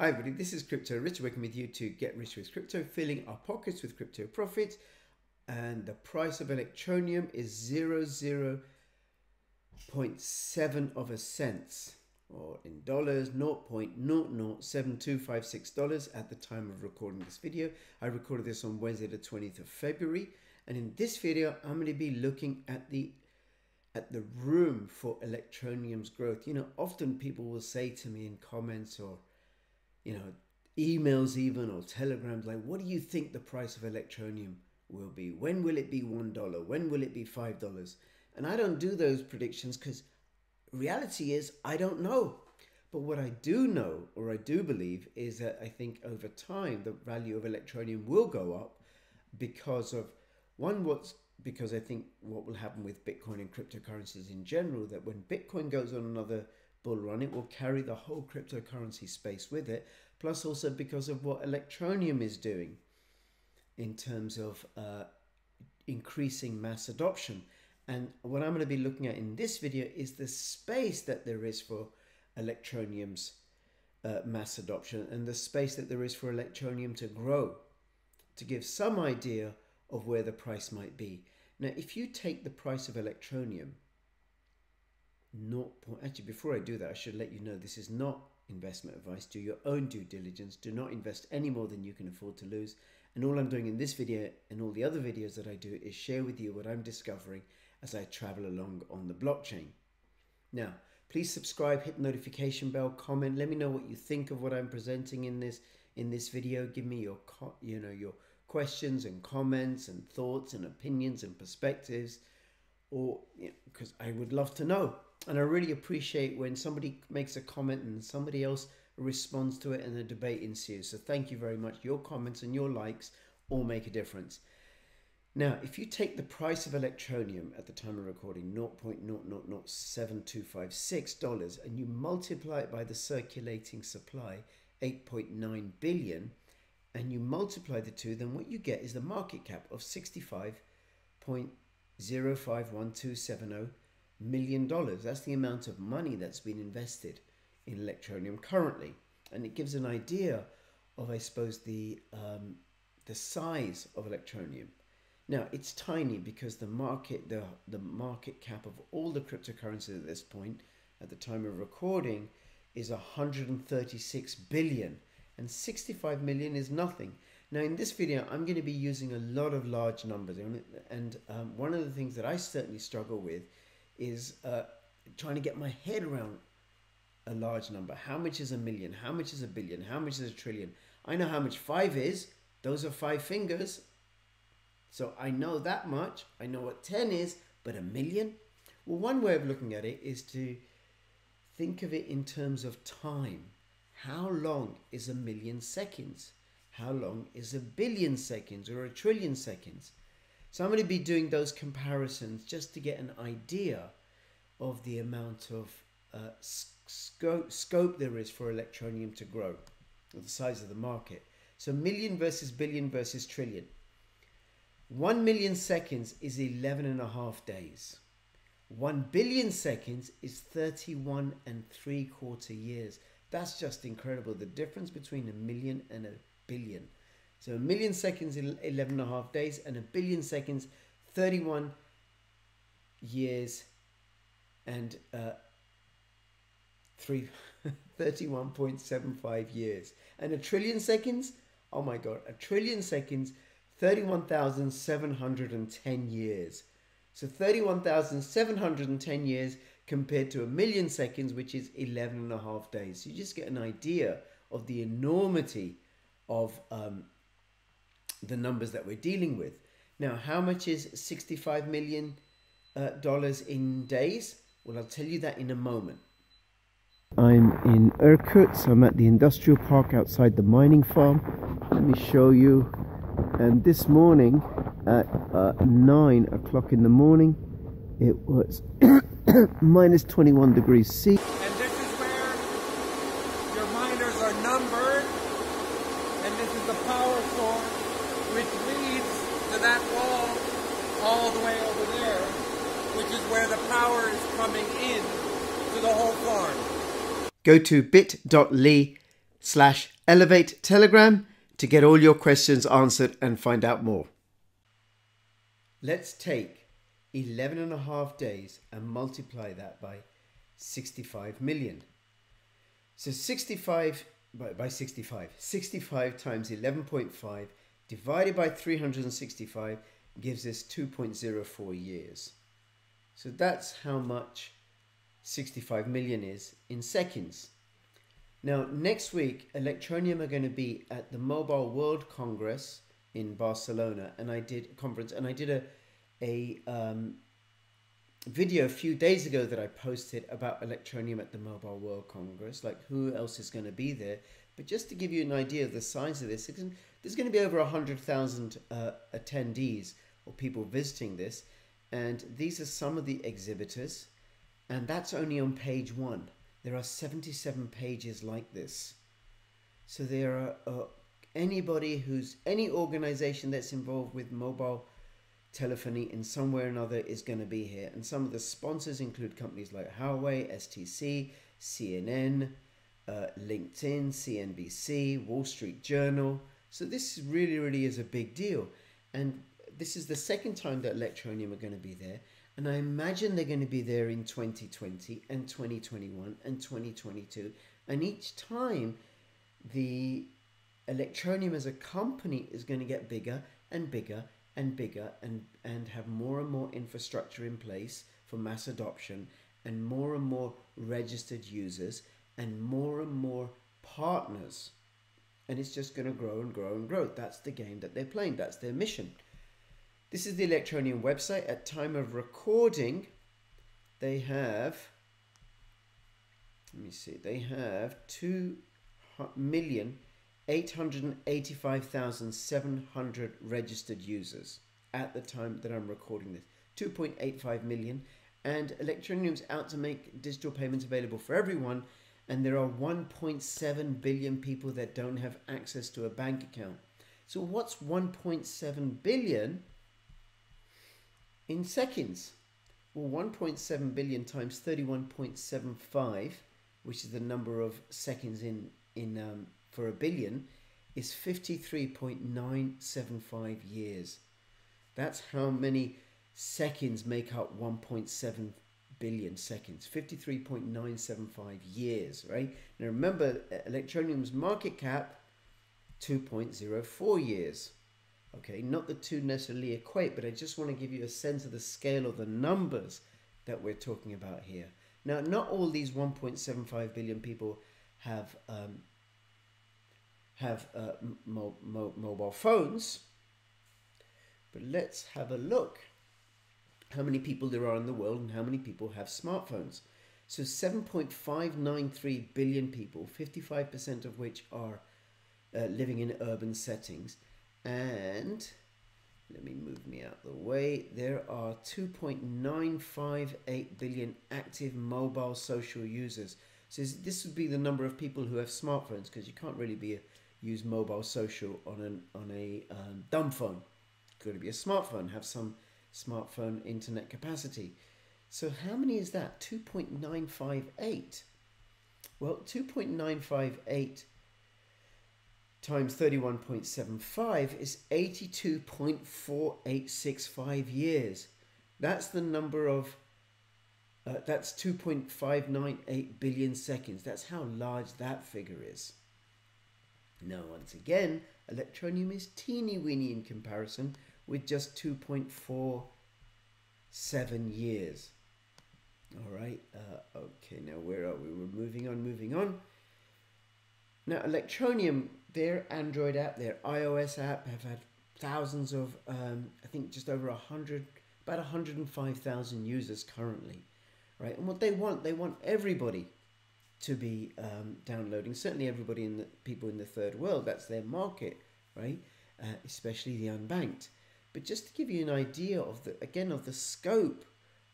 Hi everybody, this is Crypto Rich working with you to get rich with crypto, filling our pockets with crypto profits. And the price of Electroneum is 00.7 of a cents or in dollars 0.007256 dollars at the time of recording this video. I recorded this on Wednesday the 20th of February and in this video I'm going to be looking at the at the room for Electroneum's growth. You know, often people will say to me in comments or you know, emails even or telegrams like, what do you think the price of electroneum will be? When will it be $1? When will it be $5? And I don't do those predictions because reality is I don't know. But what I do know, or I do believe, is that I think over time the value of electroneum will go up because of one, what's because I think what will happen with Bitcoin and cryptocurrencies in general, that when Bitcoin goes on another bull run, it will carry the whole cryptocurrency space with it. Plus, also because of what Electroneum is doing in terms of uh, increasing mass adoption. And what I'm going to be looking at in this video is the space that there is for Electroneum's uh, mass adoption and the space that there is for Electroneum to grow to give some idea of where the price might be. Now, if you take the price of Electroneum not actually before I do that I should let you know this is not investment advice. Do your own due diligence. Do not invest any more than you can afford to lose. And all I'm doing in this video and all the other videos that I do is share with you what I'm discovering as I travel along on the blockchain. Now please subscribe hit notification bell comment let me know what you think of what I'm presenting in this in this video. Give me your you know your questions and comments and thoughts and opinions and perspectives or because you know, I would love to know and I really appreciate when somebody makes a comment and somebody else responds to it and a debate ensues. So thank you very much. Your comments and your likes all make a difference. Now, if you take the price of electroneum at the time of recording, $0.007256, and you multiply it by the circulating supply, 8.9 billion, and you multiply the two, then what you get is the market cap of 65.051270 million dollars. That's the amount of money that's been invested in Electroneum currently, and it gives an idea of, I suppose, the um, the size of Electroneum. Now it's tiny because the market the the market cap of all the cryptocurrencies at this point, at the time of recording, is 136 billion, and 65 million is nothing. Now in this video, I'm going to be using a lot of large numbers, and um, one of the things that I certainly struggle with is uh, trying to get my head around a large number. How much is a million? How much is a billion? How much is a trillion? I know how much five is. Those are five fingers. So I know that much. I know what 10 is, but a million? Well, one way of looking at it is to think of it in terms of time. How long is a million seconds? How long is a billion seconds or a trillion seconds? So I'm going to be doing those comparisons just to get an idea of the amount of uh, scope, scope there is for electroneum to grow, or the size of the market. So million versus billion versus trillion. One million seconds is 11 and a half days. One billion seconds is 31 and three quarter years. That's just incredible. The difference between a million and a billion. So a million seconds in 11 and a half days and a billion seconds, 31 years and uh, three, 31.75 years. And a trillion seconds, oh my God, a trillion seconds, 31,710 years. So 31,710 years compared to a million seconds, which is 11 and a half days. So you just get an idea of the enormity of um, the numbers that we're dealing with. Now, how much is $65 million uh, in days? Well, I'll tell you that in a moment. I'm in Irkutsk. I'm at the industrial park outside the mining farm. Let me show you. And this morning at uh, 9 o'clock in the morning, it was minus 21 degrees C. And this is where your miners are numbered, and this is the power source which leads to that wall all the way over there, which is where the power is coming in to the whole farm. Go to bit.ly slash elevate telegram to get all your questions answered and find out more. Let's take 11 and a half days and multiply that by 65 million. So 65 by, by 65, 65 times 11.5 divided by 365 gives us 2.04 years. So that's how much 65 million is in seconds. Now, next week, Electroneum are going to be at the Mobile World Congress in Barcelona, and I did conference, and I did a a um, video a few days ago that I posted about Electroneum at the Mobile World Congress, like who else is going to be there. But just to give you an idea of the size of this, there's going to be over 100,000 uh, attendees or people visiting this. And these are some of the exhibitors. And that's only on page one. There are 77 pages like this. So there are uh, anybody who's any organization that's involved with mobile telephony in some way or another is going to be here. And some of the sponsors include companies like Huawei, STC, CNN, uh, LinkedIn, CNBC, Wall Street Journal. So this really, really is a big deal. And this is the second time that Electroneum are going to be there. And I imagine they're going to be there in 2020 and 2021 and 2022. And each time the Electroneum as a company is going to get bigger and bigger and bigger and, and have more and more infrastructure in place for mass adoption and more and more registered users and more and more partners. And it's just going to grow and grow and grow. That's the game that they're playing. That's their mission. This is the Electroneum website. At time of recording, they have, let me see, they have 2 million 885,700 registered users at the time that I'm recording this. 2.85 million. And Electroneum's out to make digital payments available for everyone. And there are 1.7 billion people that don't have access to a bank account. So, what's 1.7 billion in seconds? Well, 1.7 billion times 31.75, which is the number of seconds in, in um, for a billion is 53.975 years. That's how many seconds make up 1.7 billion seconds. 53.975 years, right? Now remember, Electroneum's market cap, 2.04 years. Okay, not the two necessarily equate, but I just want to give you a sense of the scale of the numbers that we're talking about here. Now, not all these 1.75 billion people have um, have uh, mo mo mobile phones. But let's have a look how many people there are in the world and how many people have smartphones. So 7.593 billion people, 55% of which are uh, living in urban settings. And let me move me out the way. There are 2.958 billion active mobile social users. So this would be the number of people who have smartphones because you can't really be a use mobile social on an on a um, dumb phone. Could to be a smartphone? Have some smartphone internet capacity. So how many is that? 2.958. Well, 2.958 times 31.75 is 82.4865 years. That's the number of, uh, that's 2.598 billion seconds. That's how large that figure is. Now, once again, electroneum is teeny weeny in comparison with just 2.47 years. All right, uh, okay, now where are we? We're moving on, moving on. Now, Electroneum, their Android app, their iOS app, have had thousands of, um, I think just over 100, about 105,000 users currently, right? And what they want, they want everybody to be um, downloading. Certainly, everybody in the people in the third world, that's their market, right? Uh, especially the unbanked. But just to give you an idea of the again of the scope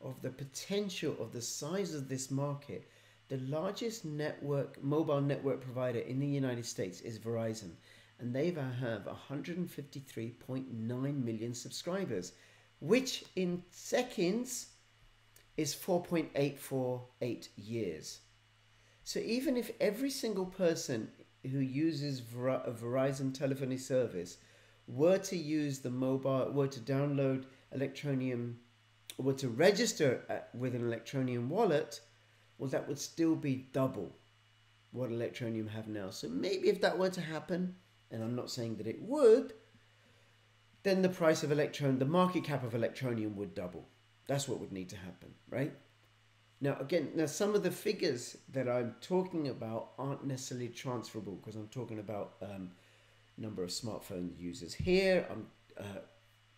of the potential of the size of this market, the largest network mobile network provider in the United States is Verizon, and they have 153.9 million subscribers, which in seconds is 4.848 years. So even if every single person who uses a Verizon telephony service were to use the mobile, were to download Electroneum, were to register uh, with an Electroneum wallet, well, that would still be double what Electroneum have now. So maybe if that were to happen, and I'm not saying that it would, then the price of Electron, the market cap of Electroneum would double. That's what would need to happen, right? Now, again, now some of the figures that I'm talking about aren't necessarily transferable because I'm talking about um, number of smartphone users here. I'm uh,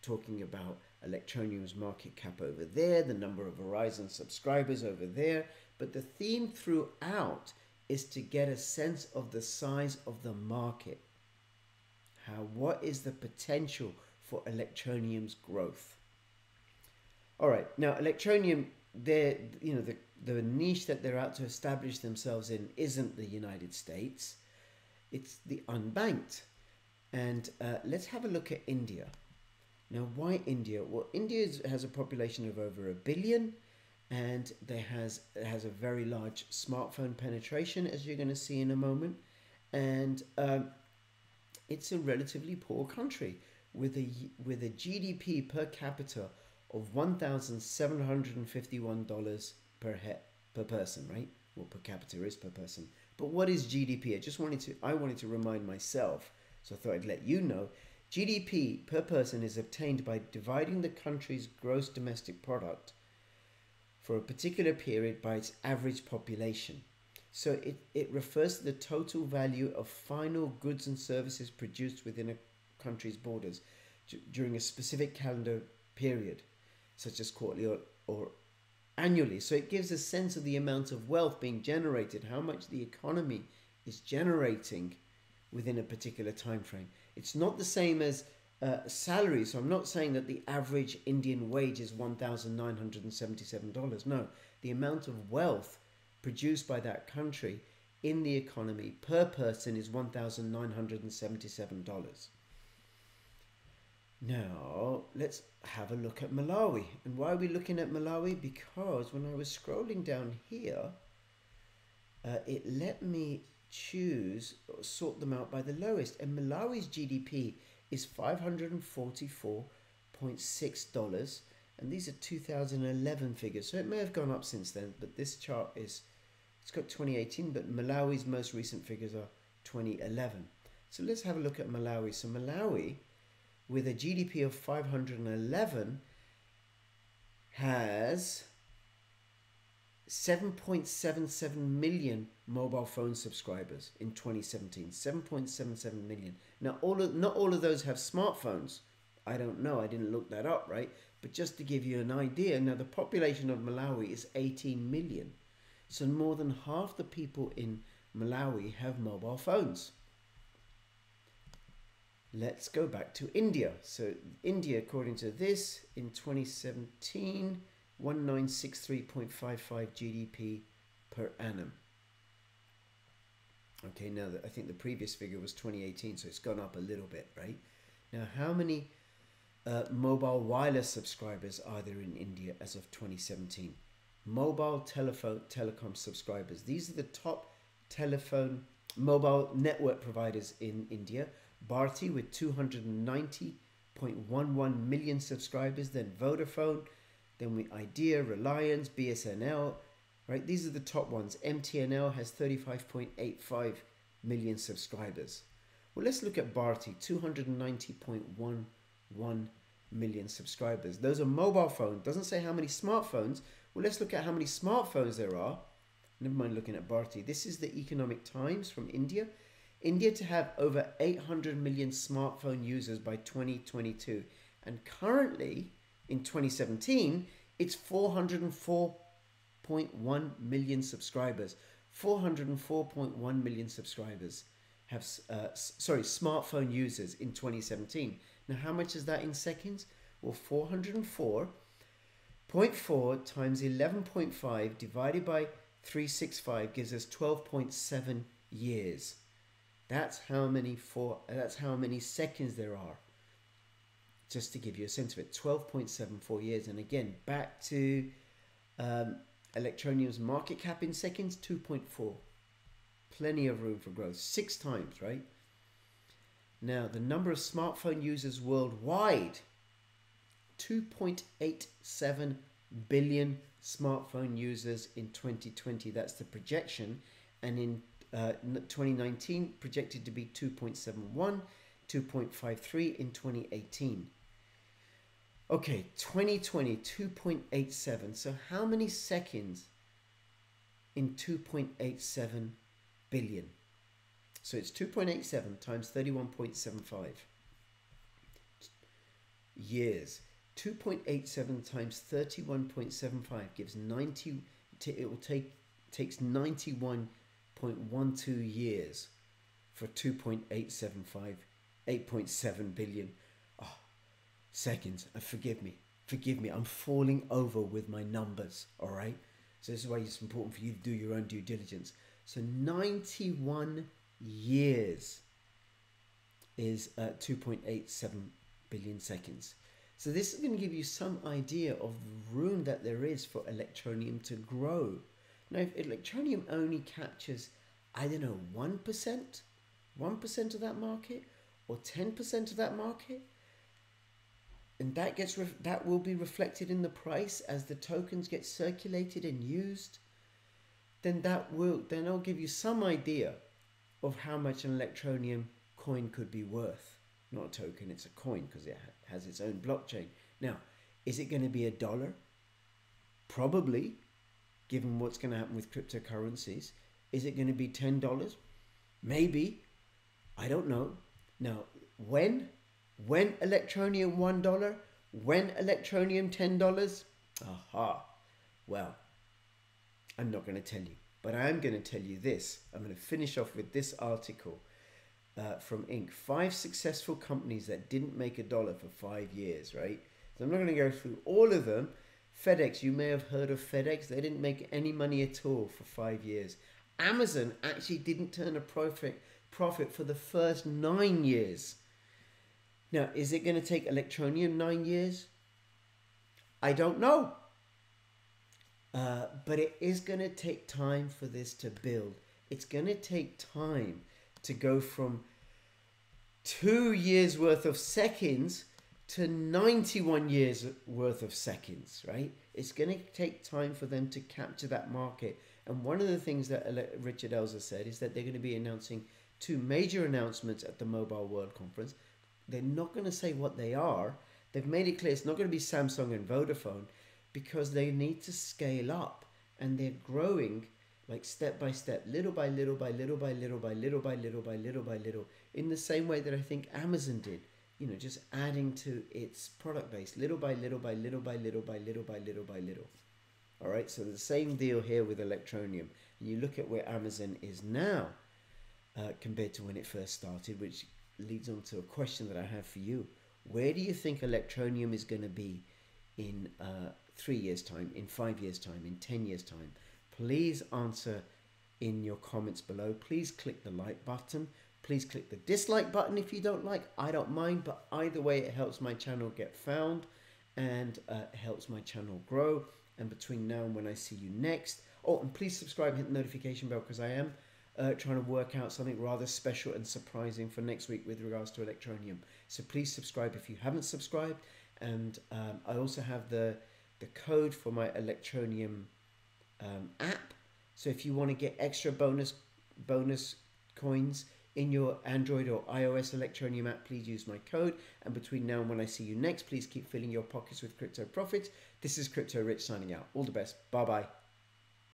talking about Electroneum's market cap over there, the number of Verizon subscribers over there. But the theme throughout is to get a sense of the size of the market. How, what is the potential for Electroneum's growth? All right, now Electroneum, they're, you know, the, the niche that they're out to establish themselves in isn't the United States, it's the unbanked. And uh, let's have a look at India. Now, why India? Well, India has a population of over a billion, and they has has a very large smartphone penetration, as you're going to see in a moment, and um, it's a relatively poor country with a with a GDP per capita of one thousand seven hundred and fifty one dollars per head per person, right? Well, per capita is per person. But what is GDP? I just wanted to I wanted to remind myself so I thought I'd let you know. GDP per person is obtained by dividing the country's gross domestic product for a particular period by its average population. So it, it refers to the total value of final goods and services produced within a country's borders during a specific calendar period, such as quarterly or, or annually. So it gives a sense of the amount of wealth being generated, how much the economy is generating within a particular time frame. It's not the same as uh, salary. So I'm not saying that the average Indian wage is $1,977. No, the amount of wealth produced by that country in the economy per person is $1,977. Now, let's have a look at Malawi. And why are we looking at Malawi? Because when I was scrolling down here, uh, it let me choose sort them out by the lowest and Malawi's GDP is $544.6 and these are 2011 figures. So it may have gone up since then but this chart is it's got 2018 but Malawi's most recent figures are 2011 so let's have a look at Malawi. So Malawi with a GDP of 511 has 7.77 million mobile phone subscribers in 2017 7.77 million now all of, not all of those have smartphones. I don't know. I didn't look that up right? But just to give you an idea now the population of malawi is 18 million. So more than half the people in malawi have mobile phones. Let's go back to india. So india according to this in 2017 1963.55 GDP per annum. Okay, now I think the previous figure was 2018, so it's gone up a little bit, right? Now, how many uh, mobile wireless subscribers are there in India as of 2017? Mobile telephone telecom subscribers. These are the top telephone mobile network providers in India. Bharti with 290.11 million subscribers, then Vodafone then we Idea, Reliance, BSNL, right? These are the top ones. MTNL has 35.85 million subscribers. Well, let's look at Bharti, 290.11 million subscribers. Those are mobile phones. Doesn't say how many smartphones. Well, let's look at how many smartphones there are. Never mind looking at Bharti. This is the Economic Times from India. India to have over 800 million smartphone users by 2022. And currently, in 2017, it's 404.1 million subscribers. 404.1 million subscribers have, uh, sorry, smartphone users in 2017. Now, how much is that in seconds? Well, 404.4 times 11.5 divided by 365 gives us 12.7 years. That's how many four. That's how many seconds there are just to give you a sense of it 12.74 years and again back to um, electroneum's market cap in seconds 2.4 Plenty of room for growth. Six times, right? Now, the number of smartphone users worldwide 2.87 billion smartphone users in 2020. That's the projection. And in uh, 2019, projected to be 2.71, 2.53 in 2018. Okay, 2020, 2.87. So, how many seconds in 2.87 billion? So, it's 2.87 times 31.75 years. 2.87 times 31.75 gives 90 it will take takes 91.12 years for 2.875 8.7 billion seconds uh, forgive me. Forgive me. I'm falling over with my numbers all right? So this is why it's important for you to do your own due diligence. So 91 years is uh, 2.87 billion seconds. So this is going to give you some idea of the room that there is for electroneum to grow. Now, if electroneum only captures, I don't know, 1%, 1% of that market? Or 10% of that market, and that gets that will be reflected in the price as the tokens get circulated and used, then that will then I'll give you some idea of how much an electroneum coin could be worth not a token, it's a coin because it has its own blockchain. Now, is it going to be a dollar? Probably, given what's going to happen with cryptocurrencies. Is it going to be $10? Maybe. I don't know. Now, when? When Electroneum $1? When Electroneum $10? Aha. Well, I'm not going to tell you, but I am going to tell you this. I'm going to finish off with this article uh, from Inc. Five successful companies that didn't make a dollar for five years, right? So I'm not going to go through all of them. FedEx, you may have heard of FedEx. They didn't make any money at all for five years. Amazon actually didn't turn a profit profit for the first nine years. Now, is it going to take Electroneum nine years? I don't know. Uh, but it is going to take time for this to build. It's going to take time to go from two years worth of seconds to 91 years worth of seconds, right? It's going to take time for them to capture that market. And one of the things that Richard Elzer said is that they're going to be announcing two major announcements at the Mobile World Conference. They're not going to say what they are. They've made it clear it's not going to be Samsung and Vodafone because they need to scale up and they're growing like step by step, little by little by little by little by little by little by little by little, in the same way that I think Amazon did. You know, just adding to its product base, little by little by little by little by little by little by little. All right, so the same deal here with Electroneum. You look at where Amazon is now uh, compared to when it first started, which leads on to a question that I have for you. Where do you think Electroneum is going to be in uh, three years' time, in five years' time, in 10 years' time? please answer in your comments below. Please click the like button. Please click the dislike button if you don't like. I don't mind, but either way, it helps my channel get found and uh, helps my channel grow. And between now and when I see you next, oh, and please subscribe, hit the notification bell because I am uh, trying to work out something rather special and surprising for next week with regards to Electroneum. So please subscribe if you haven't subscribed. And um, I also have the the code for my Electroneum um, app. So if you want to get extra bonus bonus coins in your Android or iOS Electroneum app, please use my code. And between now and when I see you next, please keep filling your pockets with crypto profits. This is Crypto Rich signing out. All the best. Bye bye.